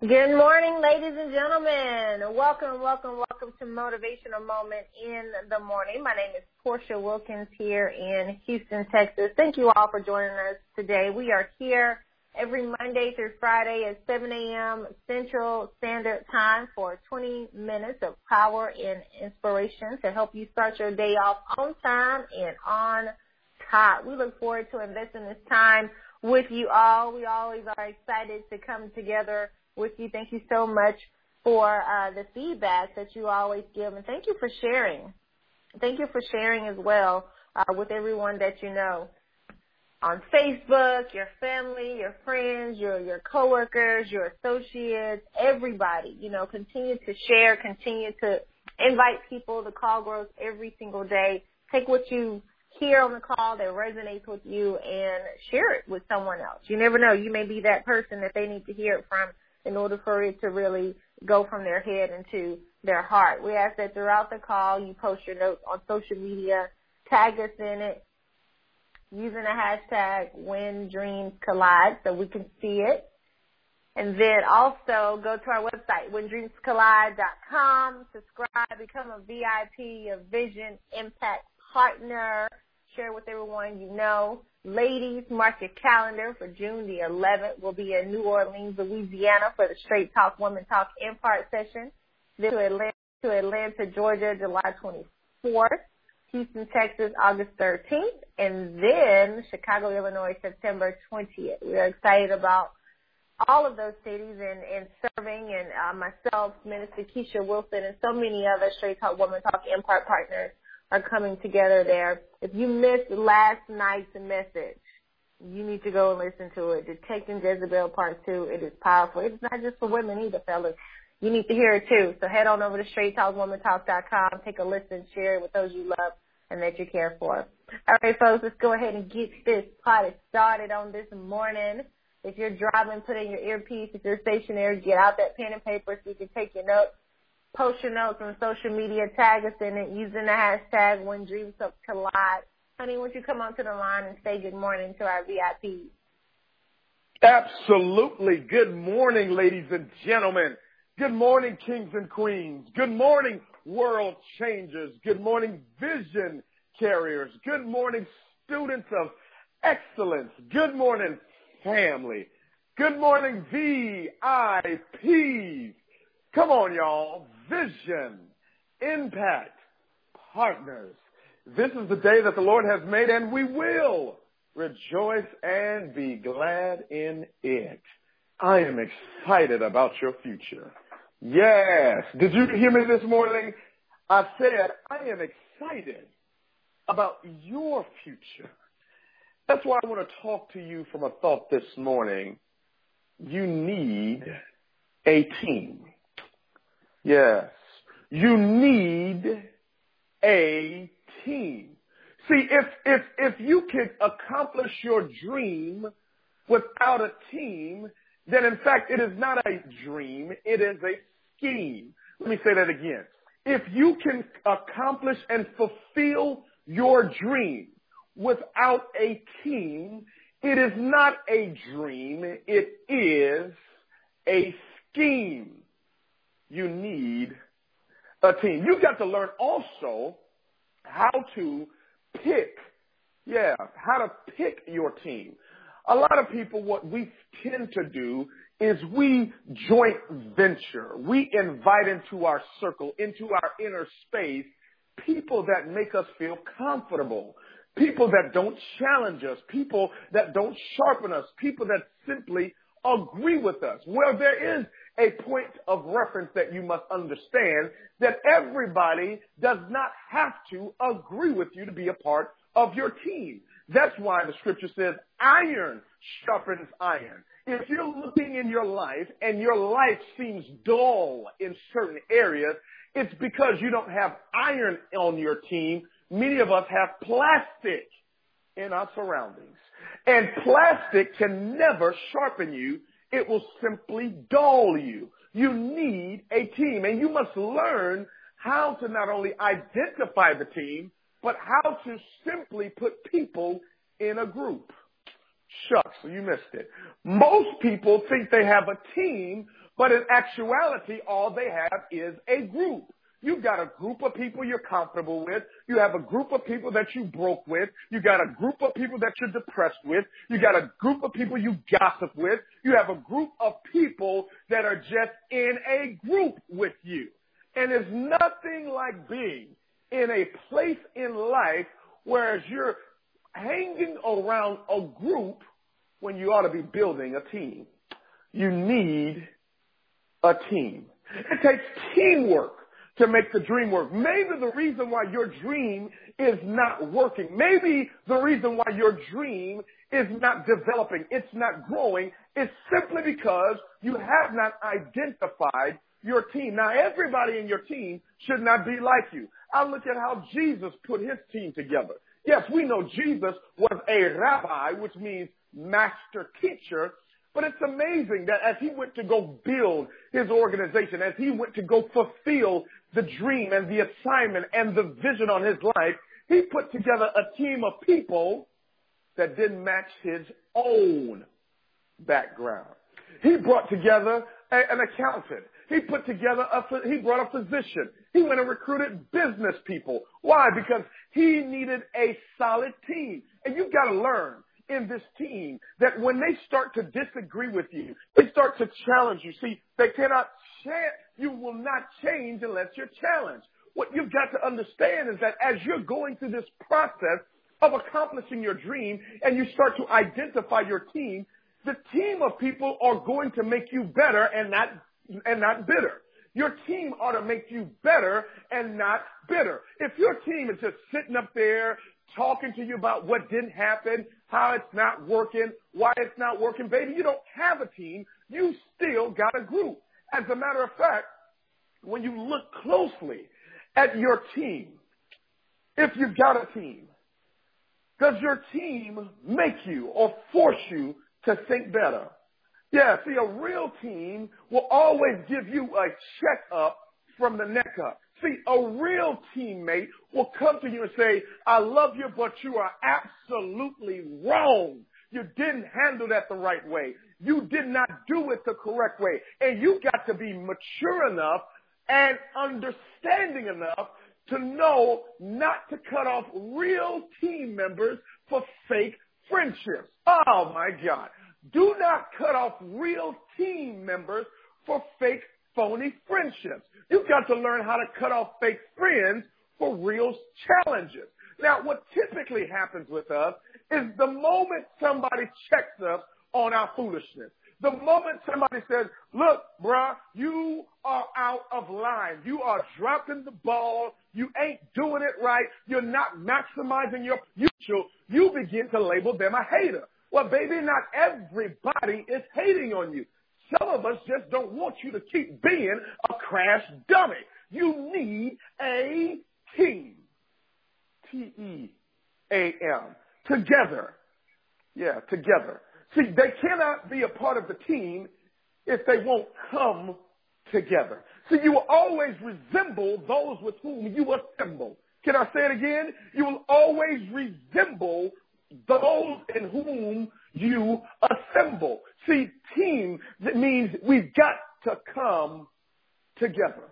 Good morning, ladies and gentlemen. Welcome, welcome, welcome to Motivational Moment in the Morning. My name is Portia Wilkins here in Houston, Texas. Thank you all for joining us today. We are here every Monday through Friday at 7 a.m. Central Standard Time for 20 minutes of power and inspiration to help you start your day off on time and on top. We look forward to investing this time with you all. We always are excited to come together with you. Thank you so much for uh, the feedback that you always give, and thank you for sharing. Thank you for sharing as well uh, with everyone that you know on Facebook, your family, your friends, your your coworkers, your associates, everybody. You know, continue to share, continue to invite people to call growth every single day. Take what you hear on the call that resonates with you and share it with someone else. You never know. You may be that person that they need to hear it from in order for it to really go from their head into their heart. We ask that throughout the call you post your notes on social media, tag us in it using the hashtag when dreams collide so we can see it. And then also go to our website, whendreamscollide.com, subscribe, become a VIP, a Vision Impact Partner, share with everyone you know. Ladies, mark your calendar for June the 11th. We'll be in New Orleans, Louisiana for the Straight Talk Woman Talk Impart session. Then to Atlanta, to Atlanta, Georgia, July 24th. Houston, Texas, August 13th. And then Chicago, Illinois, September 20th. We are excited about all of those cities and, and serving and uh, myself, Minister Keisha Wilson, and so many other Straight Talk Woman Talk Impart partners are coming together there. If you missed last night's message, you need to go and listen to it. Detecting Jezebel Part 2, it is powerful. It's not just for women either, fellas. You need to hear it too. So head on over to straighttalkwomantalk.com, take a listen, share it with those you love and that you care for. All right, folks, let's go ahead and get this party started on this morning. If you're driving, put in your earpiece. If you're stationary, get out that pen and paper so you can take your notes. Post your notes on social media, tag us in it using the hashtag when dreams collide. Honey, won't you come onto the line and say good morning to our VIPs? Absolutely. Good morning, ladies and gentlemen. Good morning, kings and queens. Good morning, world changers. Good morning, vision carriers. Good morning, students of excellence. Good morning, family. Good morning, VIPs. Come on, y'all. Vision, impact, partners. This is the day that the Lord has made and we will rejoice and be glad in it. I am excited about your future. Yes. Did you hear me this morning? I said, I am excited about your future. That's why I want to talk to you from a thought this morning. You need a team. Yes. You need a team. See, if, if, if you can accomplish your dream without a team, then in fact it is not a dream, it is a scheme. Let me say that again. If you can accomplish and fulfill your dream without a team, it is not a dream, it is a scheme. You need a team. You've got to learn also how to pick, yeah, how to pick your team. A lot of people, what we tend to do is we joint venture. We invite into our circle, into our inner space, people that make us feel comfortable, people that don't challenge us, people that don't sharpen us, people that simply agree with us. Well, there is a point of reference that you must understand that everybody does not have to agree with you to be a part of your team. That's why the scripture says iron sharpens iron. If you're looking in your life and your life seems dull in certain areas, it's because you don't have iron on your team. Many of us have plastic in our surroundings. And plastic can never sharpen you it will simply dull you. You need a team and you must learn how to not only identify the team, but how to simply put people in a group. Shucks, you missed it. Most people think they have a team, But in actuality, all they have is a group. You've got a group of people you're comfortable with. You have a group of people that you broke with. You got a group of people that you're depressed with. You got a group of people you gossip with. You have a group of people that are just in a group with you. And it's nothing like being in a place in life whereas you're hanging around a group when you ought to be building a team. You need a team. It takes teamwork to make the dream work. Maybe the reason why your dream is not working, maybe the reason why your dream is not developing, it's not growing, is simply because you have not identified your team. Now everybody in your team should not be like you. I look at how Jesus put his team together. Yes, we know Jesus was a rabbi, which means master teacher, but it's amazing that as he went to go build his organization, as he went to go fulfill the dream and the assignment and the vision on his life, he put together a team of people that didn't match his own background. He brought together a, an accountant. He put together a, he brought a physician. He went and recruited business people. Why? Because he needed a solid team. And you've got to learn in this team that when they start to disagree with you, they start to challenge you. See, they cannot change, you will not change unless you're challenged. What you've got to understand is that as you're going through this process of accomplishing your dream and you start to identify your team, the team of people are going to make you better and not, and not bitter. Your team ought to make you better and not bitter. If your team is just sitting up there talking to you about what didn't happen, how it's not working, why it's not working, baby, you don't have a team. You still got a group. As a matter of fact, when you look closely at your team, if you've got a team, does your team make you or force you to think better? Yeah, see, a real team will always give you a checkup from the neck up. See, a real teammate will come to you and say, I love you, but you are absolutely wrong. You didn't handle that the right way. You did not do it the correct way. And you got to be mature enough and understanding enough to know not to cut off real team members for fake friendships. Oh my God. Do not cut off real team members for fake phony friendships. You've got to learn how to cut off fake friends for real challenges. Now, what typically happens with us is the moment somebody checks us on our foolishness, the moment somebody says, look, bruh, you are out of line. You are dropping the ball. You ain't doing it right. You're not maximizing your potential. You begin to label them a hater. Well, baby, not everybody is hating on you. Some of us just don't want you to keep being a crash dummy. You need a team. T-E-A-M. Together. Yeah, together. See, they cannot be a part of the team if they won't come together. See, you will always resemble those with whom you assemble. Can I say it again? You will always resemble those in whom you assemble. See, team that means we've got to come together.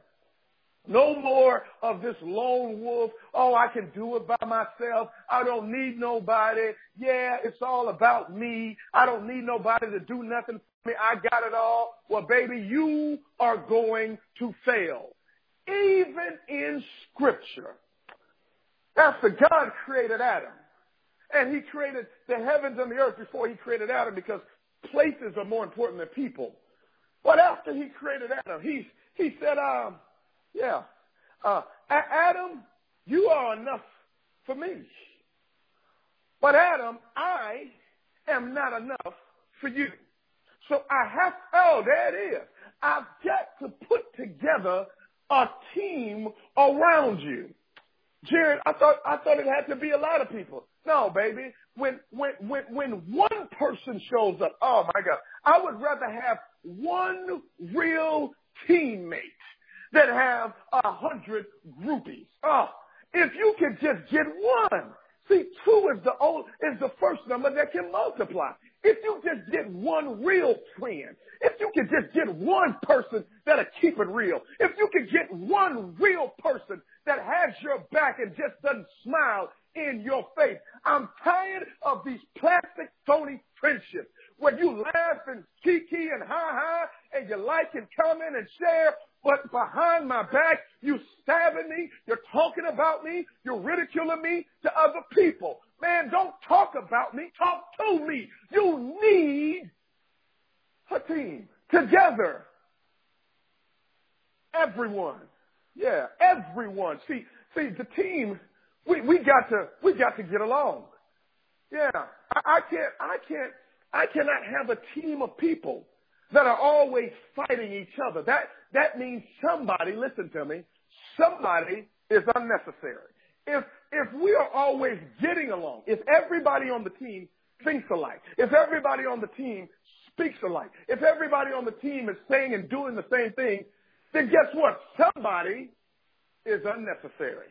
No more of this lone wolf. Oh, I can do it by myself. I don't need nobody. Yeah, it's all about me. I don't need nobody to do nothing for me. I got it all. Well, baby, you are going to fail. Even in scripture. That's the God created Adam. And he created the heavens and the earth before he created Adam because places are more important than people. But after he created Adam, he, he said, um, yeah, uh, Adam, you are enough for me. But Adam, I am not enough for you. So I have, oh, there it is. I've got to put together a team around you. Jared, I thought, I thought it had to be a lot of people. No, baby. When, when, when, when one person shows up, oh my God, I would rather have one real teammate than have a hundred groupies. Oh, if you could just get one. See, two is the old, is the first number that can multiply. If you just get one real friend, if you could just get one person that'll keep it real, if you could get one real person that has your back and just doesn't smile in your face, I'm tired of these plastic phony friendships where you laugh and kiki and ha ha and you like and comment and share, but behind my back, you stabbing me, you're talking about me, you're ridiculing me to other people. Man, don't talk about me, talk to me. You need a team together. Everyone. Yeah, everyone. See, see, the team, we, we got to, we got to get along. Yeah, I, I can't, I can't, I cannot have a team of people that are always fighting each other. That, that means somebody, listen to me, somebody is unnecessary. If, if we are always getting along, if everybody on the team thinks alike, if everybody on the team speaks alike, if everybody on the team is saying and doing the same thing, then guess what? Somebody is unnecessary.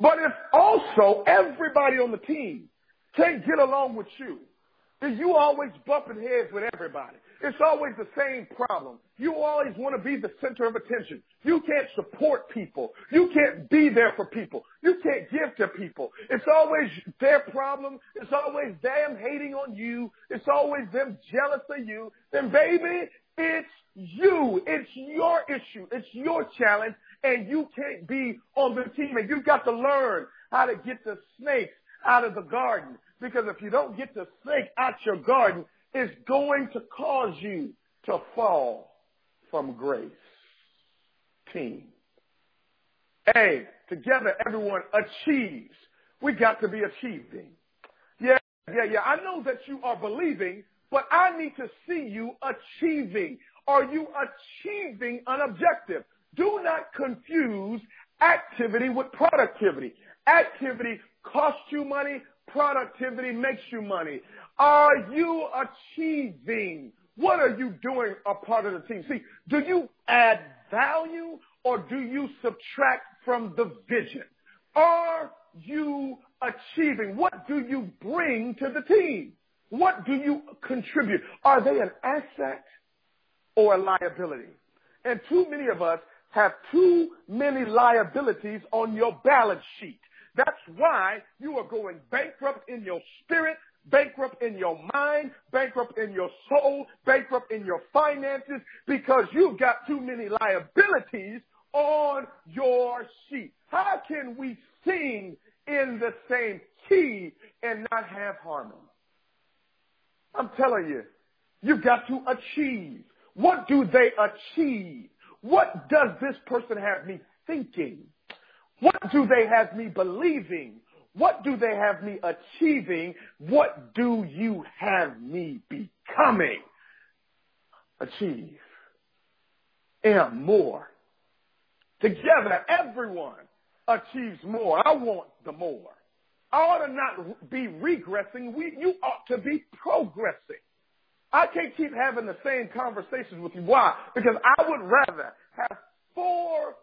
But if also everybody on the team can't get along with you, you always bumping heads with everybody. It's always the same problem. You always want to be the center of attention. You can't support people. You can't be there for people. You can't give to people. It's always their problem. It's always them hating on you. It's always them jealous of you. Then baby, it's you. It's your issue. It's your challenge and you can't be on the team and you've got to learn how to get the snakes out of the garden. Because if you don't get the snake out your garden, it's going to cause you to fall from grace. Team. A, together everyone achieves. We got to be achieving. Yeah, yeah, yeah. I know that you are believing, but I need to see you achieving. Are you achieving an objective? Do not confuse activity with productivity. Activity costs you money. Productivity makes you money. Are you achieving? What are you doing a part of the team? See, do you add value or do you subtract from the vision? Are you achieving? What do you bring to the team? What do you contribute? Are they an asset or a liability? And too many of us have too many liabilities on your balance sheet. That's why you are going bankrupt in your spirit, bankrupt in your mind, bankrupt in your soul, bankrupt in your finances because you've got too many liabilities on your sheet. How can we sing in the same key and not have harmony? I'm telling you, you've got to achieve. What do they achieve? What does this person have me thinking? What do they have me believing? What do they have me achieving? What do you have me becoming? Achieve. And more. Together, everyone achieves more. I want the more. I ought to not be regressing. We, you ought to be progressing. I can't keep having the same conversations with you. Why? Because I would rather have four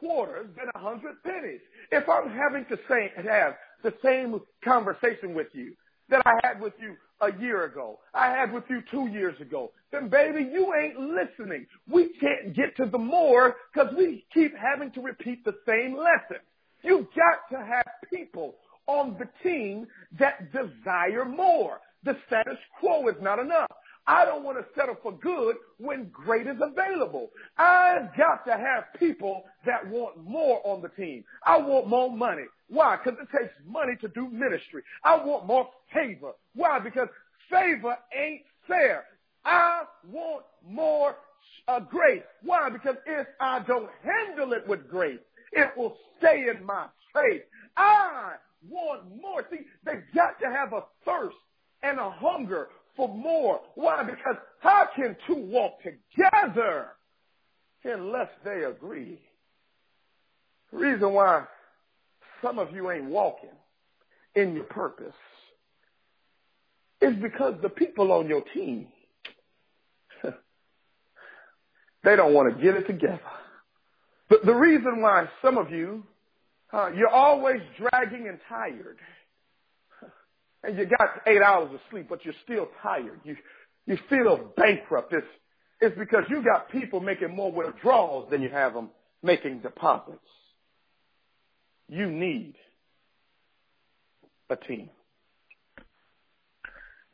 quarters than a hundred pennies. If I'm having to say, have the same conversation with you that I had with you a year ago, I had with you two years ago, then baby, you ain't listening. We can't get to the more because we keep having to repeat the same lesson. You've got to have people on the team that desire more. The status quo is not enough. I don't want to settle for good when great is available. I've got to have people that want more on the team. I want more money. Why? Because it takes money to do ministry. I want more favor. Why? Because favor ain't fair. I want more uh, grace. Why? Because if I don't handle it with grace, it will stay in my face. I want more. See, they've got to have a thirst and a hunger for more. Why? Because how can two walk together unless they agree? The reason why some of you ain't walking in your purpose is because the people on your team, they don't want to get it together. But the reason why some of you, uh, you're always dragging and tired and you got eight hours of sleep, but you're still tired. You, you feel bankrupt. It's, it's because you got people making more withdrawals than you have them making deposits. You need a team.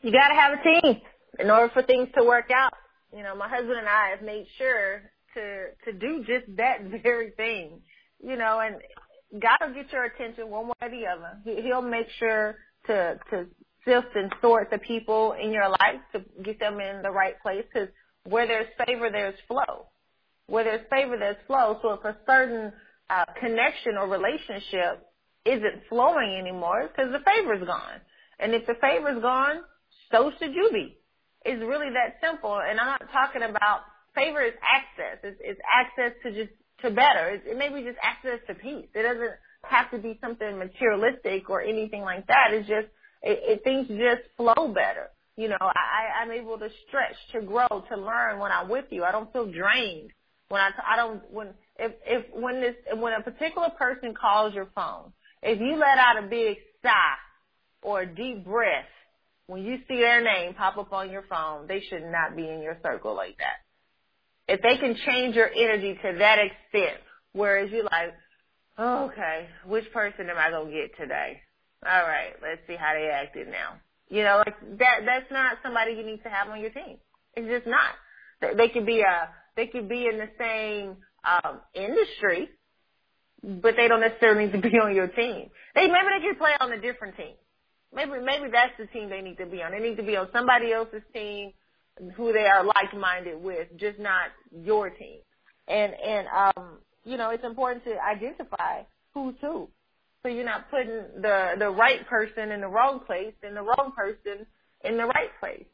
You got to have a team in order for things to work out. You know, my husband and I have made sure to to do just that very thing. You know, and God will get your attention one way or the other. He, he'll make sure to to sift and sort the people in your life to get them in the right place. Because where there's favor, there's flow. Where there's favor, there's flow. So if a certain uh, connection or relationship isn't flowing anymore, because the favor's gone. And if the favor's gone, so should you be. It's really that simple. And I'm not talking about favor is access. It's, it's access to just to better. It's, it may be just access to peace. It doesn't have to be something materialistic or anything like that. It's just it, it things just flow better. You know, I, I'm able to stretch, to grow, to learn when I'm with you. I don't feel drained when I, I don't, when, if, if, when this, when a particular person calls your phone, if you let out a big sigh or a deep breath when you see their name pop up on your phone, they should not be in your circle like that. If they can change your energy to that extent, whereas you're like, okay, which person am I to get today? All right, let's see how they acted now. You know, like that, that's not somebody you need to have on your team. It's just not. They could be a, they could be in the same, um, industry, but they don't necessarily need to be on your team. They, maybe they could play on a different team. Maybe, maybe that's the team they need to be on. They need to be on somebody else's team who they are like-minded with, just not your team. And, and, um, you know, it's important to identify who's who. So you're not putting the, the right person in the wrong place and the wrong person in the right place.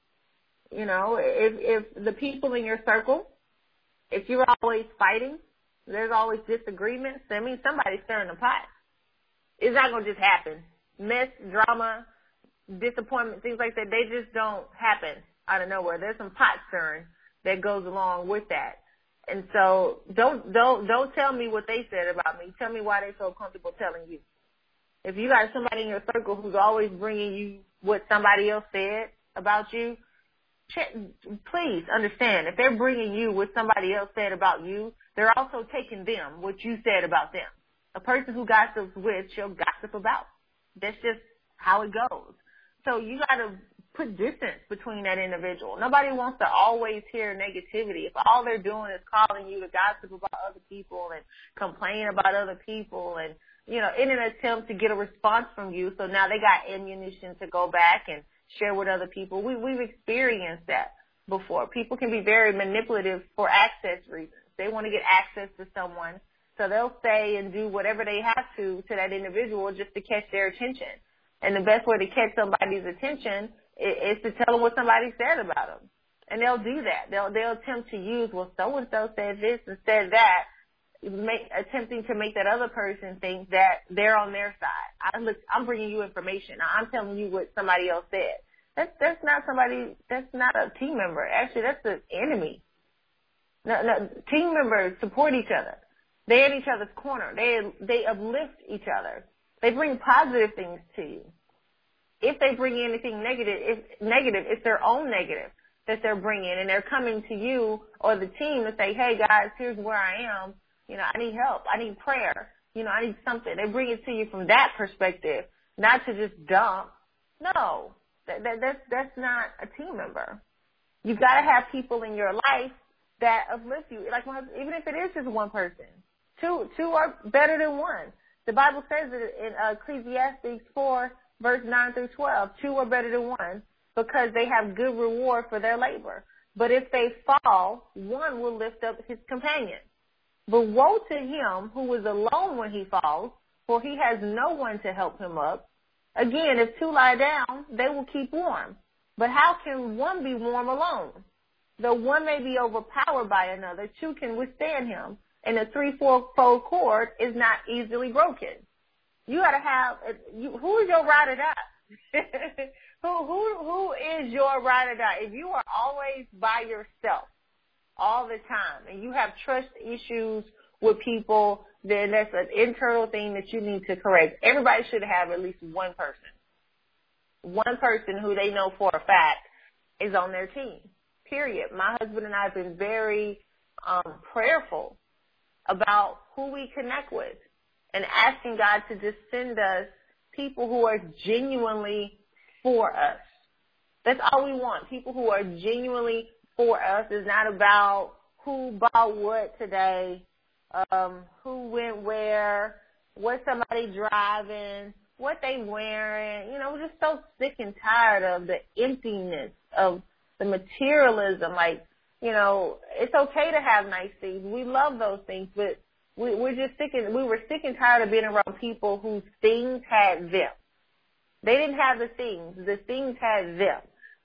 You know, if, if the people in your circle, if you're always fighting, there's always disagreements, that means somebody's stirring the pot. It's not going to just happen. Mess, drama, disappointment, things like that, they just don't happen out of nowhere. There's some pot stirring that goes along with that. And so don't don't don't tell me what they said about me. Tell me why they feel comfortable telling you. If you got somebody in your circle who's always bringing you what somebody else said about you, please understand if they're bringing you what somebody else said about you, they're also taking them what you said about them. A person who gossips with, she'll gossip about. That's just how it goes. So you got to put distance between that individual. Nobody wants to always hear negativity. If all they're doing is calling you to gossip about other people and complain about other people and, you know, in an attempt to get a response from you, so now they got ammunition to go back and share with other people. We, we've experienced that before. People can be very manipulative for access reasons. They want to get access to someone, so they'll say and do whatever they have to to that individual just to catch their attention. And the best way to catch somebody's attention is to tell them what somebody said about them. And they'll do that. They'll they'll attempt to use well so and so said this and said that, make attempting to make that other person think that they're on their side. I look, I'm bringing you information. I'm telling you what somebody else said. That's that's not somebody. That's not a team member. Actually, that's an enemy. No, no, team members support each other. They're in each other's corner. They they uplift each other. They bring positive things to you if they bring anything negative, if negative, it's their own negative that they're bringing, and they're coming to you or the team to say, "Hey guys, here's where I am. You know, I need help. I need prayer. You know, I need something." They bring it to you from that perspective, not to just dump. No, that, that that's that's not a team member. You've got to have people in your life that uplift you. Like even if it is just one person, two two are better than one. The Bible says it in uh, Ecclesiastes four verse 9 through 12. Two are better than one because they have good reward for their labor. But if they fall, one will lift up his companion. But woe to him who is alone when he falls, for he has no one to help him up. Again, if two lie down, they will keep warm. But how can one be warm alone? Though one may be overpowered by another, two can withstand him, and a three-fold cord is not easily broken. You got to have you, who is your ride or die? who who who is your ride or die? If you are always by yourself all the time and you have trust issues with people, then that's an internal thing that you need to correct. Everybody should have at least one person. One person who they know for a fact is on their team. period. My husband and I have been very um, prayerful about who we connect with and asking God to just send us people who are genuinely for us. That's all we want. People who are genuinely for us. It's not about who bought what today, um, who went where, what somebody driving, what they wearing. You know, we're just so sick and tired of the emptiness of the materialism. Like, you know, it's okay to have nice things. We love those things, but we, we're just sick and we were sick and tired of being around people whose things had them. They didn't have the things. The things had them.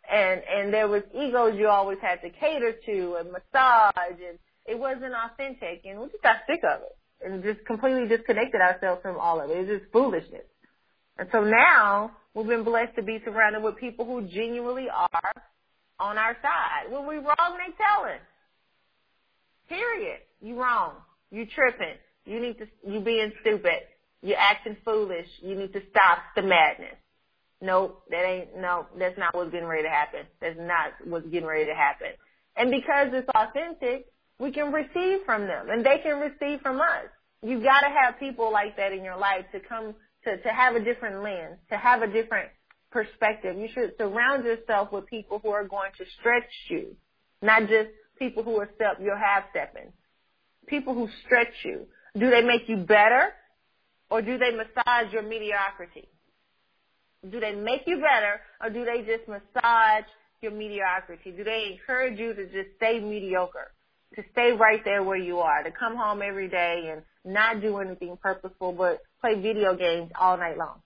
And and there was egos you always had to cater to and massage and it wasn't authentic and we just got sick of it and just completely disconnected ourselves from all of it. It was just foolishness. And so now we've been blessed to be surrounded with people who genuinely are on our side. When we wrong, they tell us. Period. You wrong. You tripping. You need to, you being stupid. You're acting foolish. You need to stop the madness. Nope, that ain't, no, that's not what's getting ready to happen. That's not what's getting ready to happen. And because it's authentic, we can receive from them and they can receive from us. You've got to have people like that in your life to come to, to have a different lens, to have a different perspective. You should surround yourself with people who are going to stretch you, not just people who are step, you're half stepping. People who stretch you. Do they make you better or do they massage your mediocrity? Do they make you better or do they just massage your mediocrity? Do they encourage you to just stay mediocre? To stay right there where you are, to come home every day and not do anything purposeful but play video games all night long.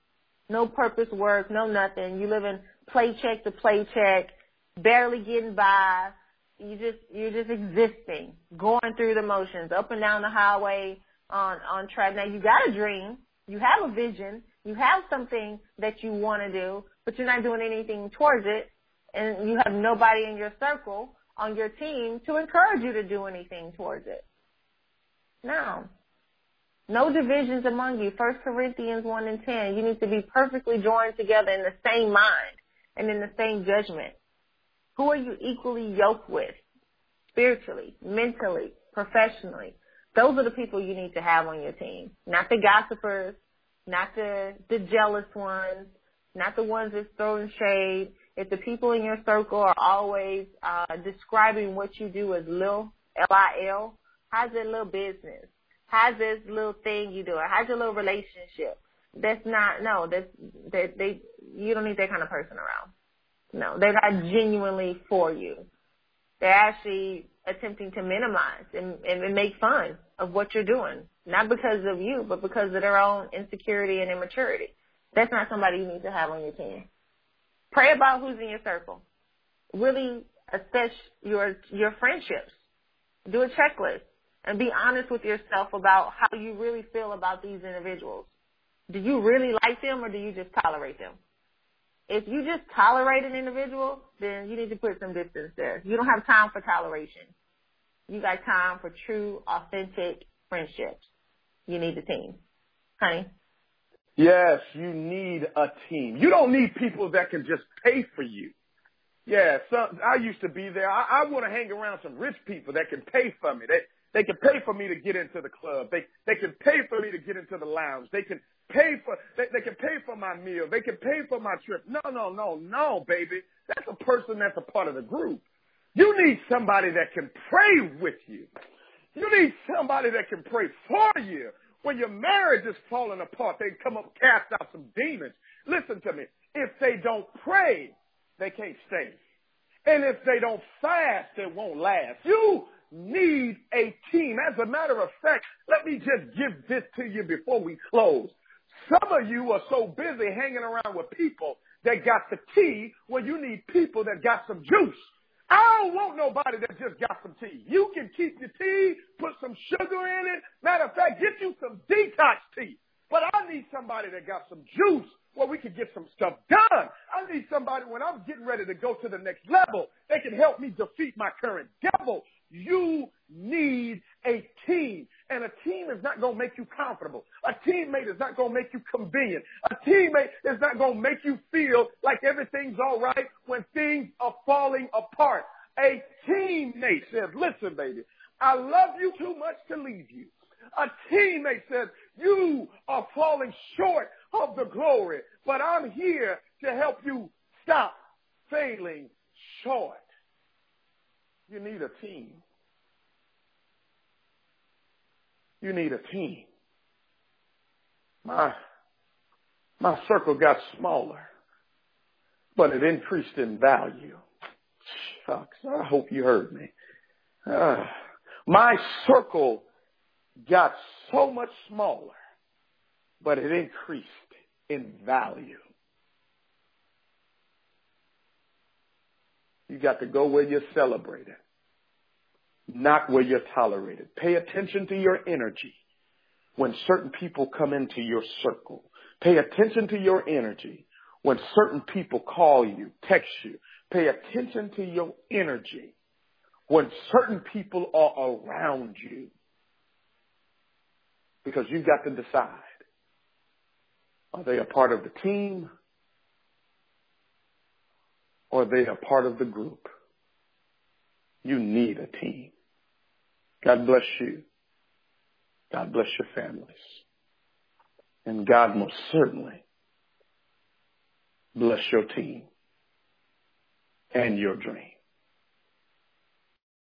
No purpose work, no nothing. You live in paycheck to paycheck, barely getting by. You just you're just existing, going through the motions, up and down the highway on on track. Now you got a dream, you have a vision, you have something that you want to do, but you're not doing anything towards it, and you have nobody in your circle on your team to encourage you to do anything towards it. Now, No divisions among you. First Corinthians 1 and 10. You need to be perfectly joined together in the same mind and in the same judgment. Who are you equally yoked with? Spiritually, mentally, professionally. Those are the people you need to have on your team. Not the gossipers, not the, the jealous ones, not the ones that's throwing shade. If the people in your circle are always uh, describing what you do as lil, L-I-L, how's that little business? How's this little thing you doing? How's your little relationship? That's not, no, that's, that they, you don't need that kind of person around. No, they're not genuinely for you. They're actually attempting to minimize and, and make fun of what you're doing. Not because of you, but because of their own insecurity and immaturity. That's not somebody you need to have on your team. Pray about who's in your circle. Really assess your, your friendships. Do a checklist and be honest with yourself about how you really feel about these individuals. Do you really like them or do you just tolerate them? If you just tolerate an individual, then you need to put some distance there. You don't have time for toleration. You got time for true, authentic friendships. You need a team. Honey? Yes, you need a team. You don't need people that can just pay for you. Yeah, some, I used to be there. I, I want to hang around some rich people that can pay for me. They they can pay for me to get into the club. They they can pay for me to get into the lounge. They can pay for they, they can pay for my meal. They can pay for my trip. No, no, no, no, baby. That's a person that's a part of the group. You need somebody that can pray with you. You need somebody that can pray for you. When your marriage is falling apart, they come up, cast out some demons. Listen to me. If they don't pray, they can't stay. And if they don't fast, it won't last. You need a team. As a matter of fact, let me just give this to you before we close. Some of you are so busy hanging around with people that got the tea when you need people that got some juice. I don't want nobody that just got some tea. You can keep your tea, put some sugar in it. Matter of fact, get you some detox tea. But I need somebody that got some juice where we can get some stuff done. I need somebody when I'm getting ready to go to the next level, they can help me defeat my current devil. You need a team. And a team is not going to make you comfortable. A teammate is not going to make you convenient. A teammate is not going to make you feel like everything's all right when things are falling apart. A teammate says, listen, baby, I love you too much to leave you. A teammate says, you are falling short of the glory, but I'm here to help you stop failing short. You need a team. You need a team. My, my circle got smaller, but it increased in value. Shucks, I hope you heard me. Uh, my circle got so much smaller, but it increased in value. You got to go where you're celebrated, not where you're tolerated. Pay attention to your energy when certain people come into your circle. Pay attention to your energy when certain people call you, text you. Pay attention to your energy when certain people are around you. Because you've got to decide. Are they a part of the team? Or are they a part of the group? You need a team. God bless you. God bless your families. And God most certainly bless your team and your dream.